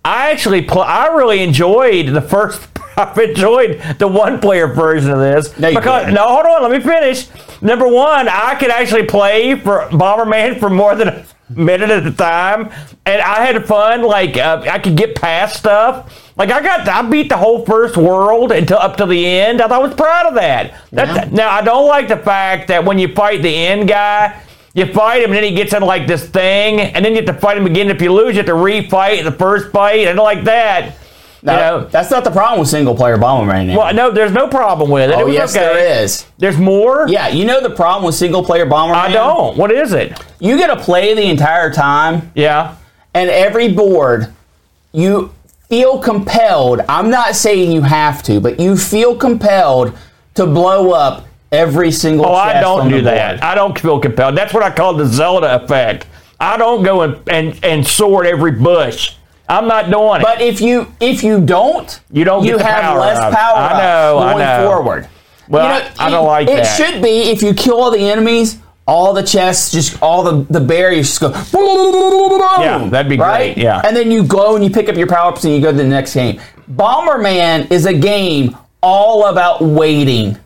I actually pl- I really enjoyed the first. <laughs> I've enjoyed the one player version of this No, you because didn't. no, hold on, let me finish. Number one, I could actually play for Bomberman for more than a minute at a time, and I had fun. Like uh, I could get past stuff. Like I got, I beat the whole first world until up to the end. I, thought I was proud of that. Yeah. Now I don't like the fact that when you fight the end guy. You fight him, and then he gets in like this thing, and then you have to fight him again. If you lose, you have to refight the first fight, and like that. No, you know, that's not the problem with single player Bomberman. now. well, no, there's no problem with it. it oh was yes, okay. there is. There's more. Yeah, you know the problem with single player bomber. I don't. What is it? You get to play the entire time, Yeah. and every board, you feel compelled. I'm not saying you have to, but you feel compelled to blow up every single. Oh, I don't on do that. I don't feel compelled. That's what I call the Zelda effect. I don't go and, and, and sword every bush. I'm not doing it. But if you if you don't, You don't you have power less power I know, ups I know. forward. Well, You know, I- I don't like it that. should be if you kill all the enemies, all the chests, just all the the barriers just go. Yeah, that'd be right? great, yeah. and then you go and you pick up your power ups and you go to the next game. Bomberman is a game all about waiting.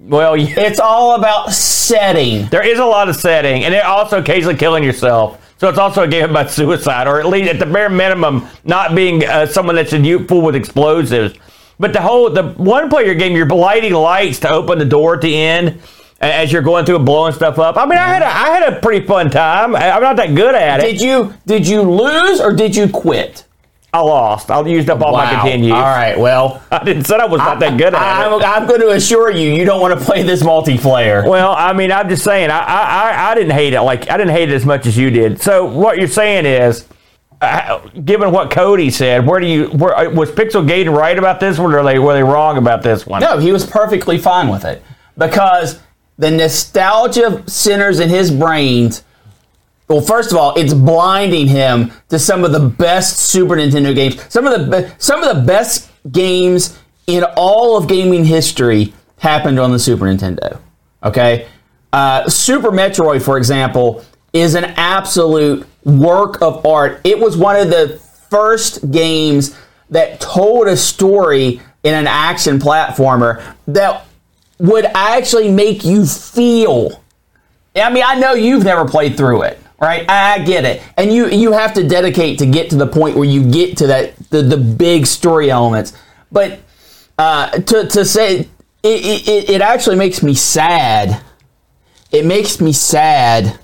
well, yeah, It's all about setting. there is a lot of setting, and it also occasionally killing yourself. So it's also a game about suicide, or at least at the bare minimum, not being uh, someone that's full with explosives. But the whole the one player game, you're lighting lights to open the door at the end as you're going through and blowing stuff up. I mean, I had a, I had a pretty fun time. I'm not that good at it. Did you did you lose or did you quit? I lost. I used up all my continues. All right. Well, <laughs> I didn't said I was not that good at I'm, it. I'm going to assure you, you don't want to play this multiplayer. Well, I mean, I'm just saying, I, I, I- I didn't hate it. Like, I didn't hate it as much as you did. So, what you're saying is, uh, given what Cody said, where do you, where, uh, was Pixel Gaiden right about this one, or they, were they wrong about this one? No, he was perfectly fine with it because the nostalgia centers in his brains. Well, first of all, it's blinding him to some of the best Super Nintendo games. Some of the be- some of the best games in all of gaming history happened on the Super Nintendo. Okay, uh, Super Metroid, for example, is an absolute work of art. It was one of the first games that told a story in an action platformer that would actually make you feel I mean, I know you've never played through it, right? I get it, and you you have to dedicate to get to the point where you get to that the, the big story elements. But uh, to to say it, it it actually makes me sad. It makes me sad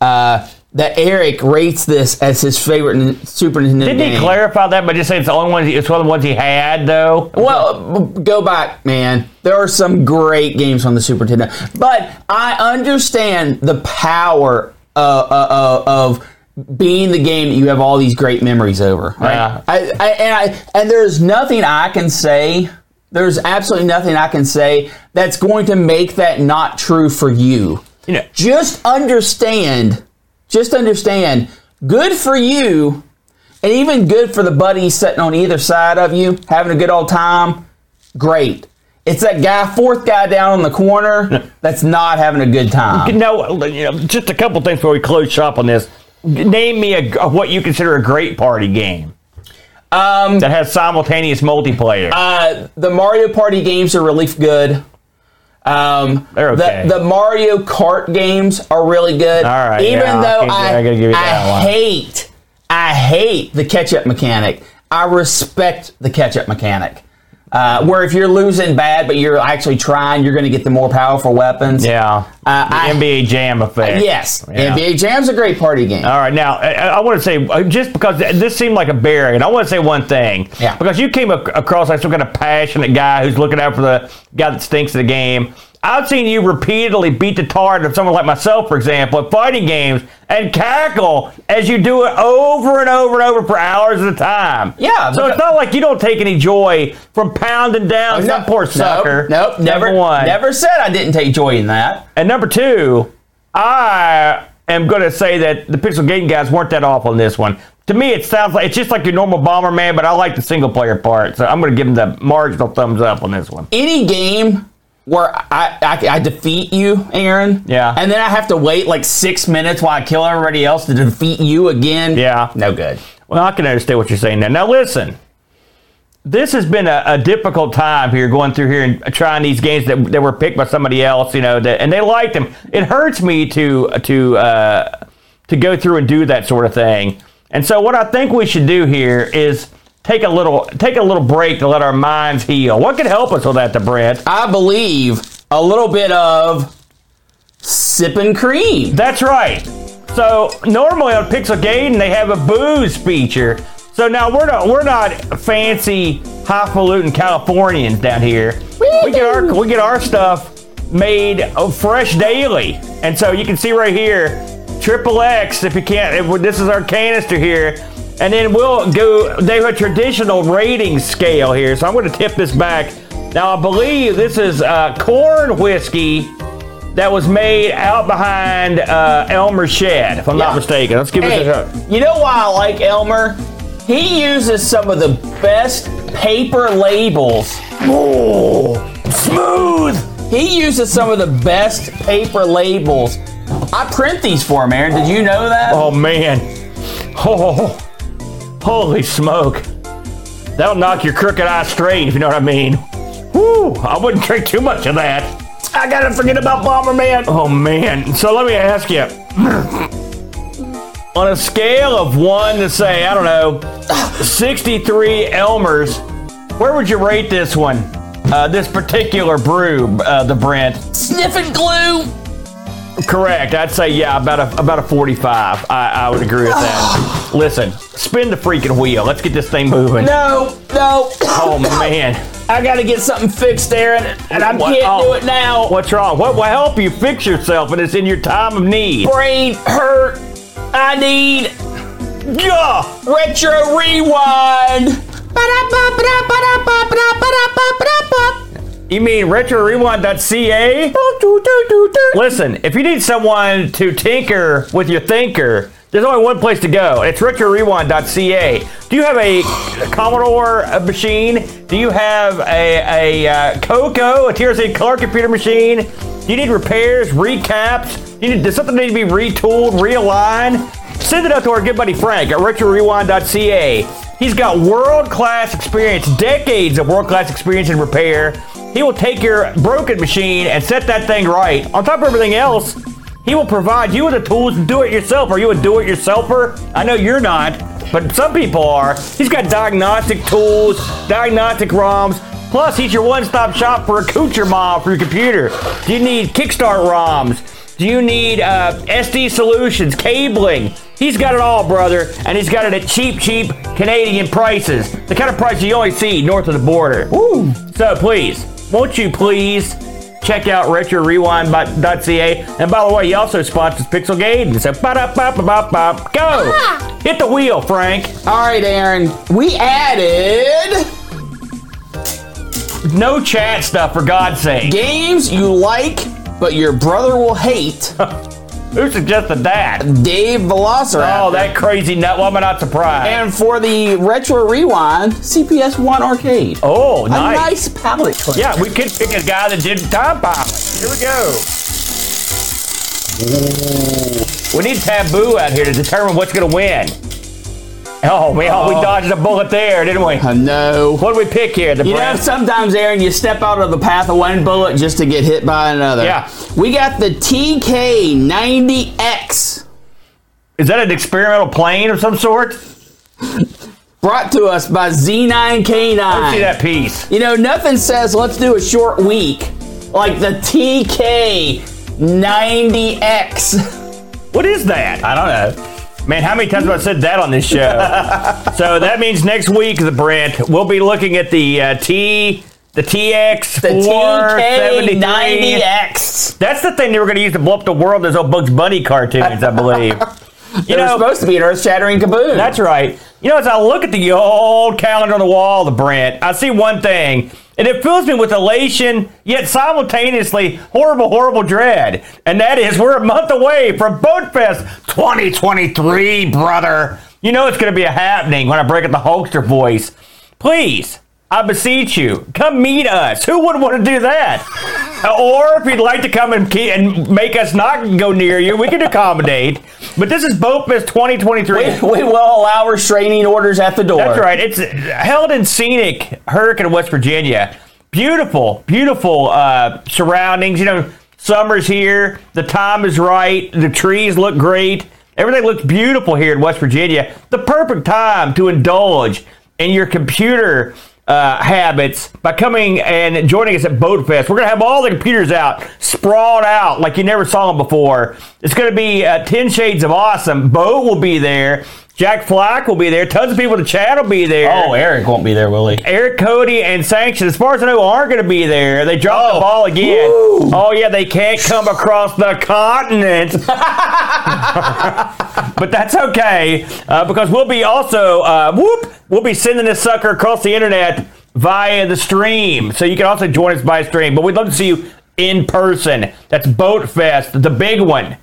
uh, that Eric rates this as his favorite Super Nintendo Didn't he game. clarify that by just saying it's the only one, it's one of the ones he had, though? Well, go back, man. There are some great games on the Super Nintendo, but I understand the power uh, uh, of being the game that you have all these great memories over. Right? Yeah. I, I, and I and there's nothing I can say. There's absolutely nothing I can say that's going to make that not true for you. You know, Just understand. Just understand. Good for you and even good for the buddies sitting on either side of you, having a good old time. Great. It's that guy, fourth guy down in the corner, that's not having a good time. no, you know, just a couple things before we close shop on this. Name me a, what you consider a great party game Um, that has simultaneous multiplayer. uh, the Mario Party games are really good. Um, They're okay. the, the Mario Kart games are really good. All right, Even yeah, though I, I give you that I hate, I hate the catch up mechanic. I respect the catch up mechanic. Uh, where if you're losing bad, but you're actually trying, you're going to get the more powerful weapons. Yeah. Uh, the I- NBA Jam effect. Yes. Yeah. NBA Jam's a great party game. All right, now I, I want to say uh, just because this seemed like a berry, and I want to say one thing. Yeah. Because you came ac- across like some kind of passionate guy who's looking out for the guy that stinks of the game. I've seen you repeatedly beat the tar out of someone like myself, for example, at fighting games, and cackle as you do it over and over and over for hours at a time. Yeah, So it's not like you don't take any joy from pounding down oh, some poor sucker. Nope, nope never, one. never said I didn't take joy in that. And number two, I am going to say that the Pixel Gaiden guys weren't that awful in this one. To me, it sounds like it's just like your normal Bomberman, but I like the single player part. So I'm going to give them the marginal thumbs up on this one. Any game where I, I, I defeat you, Aaron, Yeah. and then I have to wait like six minutes while I kill everybody else to defeat you again, Yeah. no good. Well, I can understand what you're saying now. Now, listen. This has been a, a difficult time here going through here and trying these games that, that were picked by somebody else, you know, that, and they liked them. It hurts me to to uh, to go through and do that sort of thing. And so, what I think we should do here is take a little take a little break to let our minds heal. What could help us with that, the Brent? I believe a little bit of sipping cream. That's right. So normally on Pixel Gaiden they have a booze feature. So now we're not we're not fancy highfalutin Californians down here. We get our we get our stuff made fresh daily, and so you can see right here, triple X. If you can't, if, this is our canister here, and then we'll go. They have a traditional rating scale here, so I'm going to tip this back. Now I believe this is uh, corn whiskey that was made out behind uh, Elmer's shed, if I'm not mistaken. Let's give Hey, it a shot. you know why I like Elmer? He uses some of the best paper labels. Oh, smooth. He uses some of the best paper labels. I print these for him, Aaron. Did you know that? Oh man. Oh, holy smoke. That'll knock your crooked eye straight, if you know what I mean. Whew, I wouldn't drink too much of that. I gotta forget about Bomberman. Oh man. So let me ask you. On a scale of one to say, I don't know, 63 Elmers, where would you rate this one? Uh, this particular brew, uh, the Brent. Sniffing glue. Correct. I'd say yeah, about a about a 45. I, I would agree with that. <sighs> Listen, spin the freaking wheel. Let's get this thing moving. No, no. Oh <coughs> man. I gotta get something fixed, Aaron, and I What- can't oh, do it now. What's wrong? What will help you fix yourself when it's in your time of need? Brain hurt. I need Yeah. retro rewind. You mean retrorewind.ca? Listen, if you need someone to tinker with your thinker, there's only one place to go. It's retrorewind.ca. Do you have a Commodore machine? Do you have a, a uh, Coco, a TRS color computer machine? Do you need repairs, recaps? Do you need, does something need to be retooled, realigned? Send it up to our good buddy Frank at retrorewind.ca. He's got world class experience, decades of world class experience in repair. He will take your broken machine and set that thing right. On top of everything else, he will provide you with the tools to do it yourself. Are you a do it yourselfer? I know you're not, but some people are. He's got diagnostic tools, diagnostic ROMs. Plus, he's your one stop shop for accoutrement for your computer. Do you need Kickstart ROMs? Do you need uh, SD solutions, cabling? He's got it all, brother, and he's got it at cheap, cheap Canadian prices. The kind of price you only see north of the border. Woo! So please, won't you please check out retrorewind.ca? And by the way, he also sponsors Pixel Gaiden. So ba-da-ba-ba-ba-ba. go! Uh-huh. Hit the wheel, Frank. All right, Aaron. We added No chat stuff, for God's sake. games you like, but your brother will hate. <laughs> Who suggested that? Dave Velociraptor. Oh, that crazy nut. Why am I not surprised? And for the retro rewind, CPS One Arcade. oh, nice. A nice. palette cleanser. Yeah, we could pick a guy that did time pilot. Here we go. Ooh. We need taboo out here to determine what's going to win. Oh, man, oh, we oh, oh. dodged a bullet there, didn't we? I know. What did we pick here? The You know, sometimes, Aaron, you step out of the path of one bullet just to get hit by another. Yeah. We got the TK90X Is that an experimental plane of some sort? brought to us by Let's see Z9K9. See that piece. You know, nothing says let's do a short week like the TK90X. What is that? I don't know. Man, how many times have I said that on this show? <laughs> so that means next week, the Brent, we'll be looking at the uh, T, the TX, The TK90X. That's the thing they were going to use to blow up the world. Those old Bugs Bunny cartoons, I believe. <laughs> you know, supposed to be an earth-shattering kaboom. that's right. You know, as I look at the old calendar on the wall, the Brent, I see one thing, and it fills me with elation, yet simultaneously horrible, horrible dread. And that is, we're a month away from Boatfest 2023, brother. You know it's going to be a happening when I break out the Hulkster voice. Please, I beseech you, come meet us. Who would want to do that? Uh, or if you'd like to come and, and make us not go near you, we can accommodate. But this is Fest 2023. we will allow restraining orders at the door. That's right. It's held in scenic Hurricane, West Virginia. Beautiful, beautiful uh, surroundings. You know, summer's here. The time is right. The trees look great. Everything looks beautiful here in West Virginia. The perfect time to indulge in your computer uh, habits by coming and joining us at Boat Fest. We're going to have all the computers out, sprawled out like you never saw them before. It's going to be uh, 10 shades of awesome. Bo will be there. Jack Flack will be there. Tons of people to chat will be there. Oh, Eric won't be there, will he? Eric Cody and Sanction, as far as I know, aren't going to be there. They dropped the Oh. ball again. Woo. Oh, yeah, they can't come across the continent. <laughs> but that's okay uh, because we'll be also, uh, whoop, we'll be sending this sucker across the internet via the stream. So you can also join us by stream. But we'd love to see you in person. That's Boat Fest, the big one.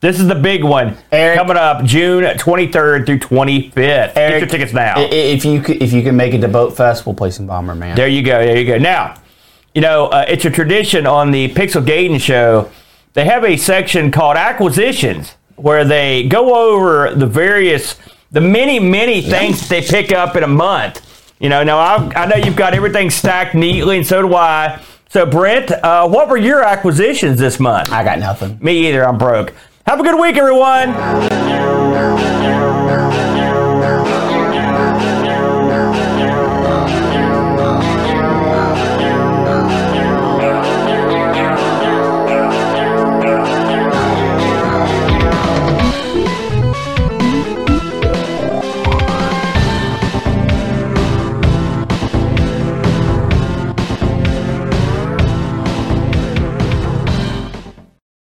This is the big one Eric- coming up June 23rd through 25th. Get your tickets now. If you c- if you can make it to Boat Fest, we'll play some Bomber Man. There you go. There you go. Now, you know, uh, it's a tradition on the Pixel Gaiden show. They have a section called acquisitions where they go over the various, the many, many things they pick up in a month. You know, now I've, I know you've got everything stacked neatly, and so do I. So, Brent, uh, what were your acquisitions this month? I got nothing. Me either. I'm broke. Have a good week, everyone.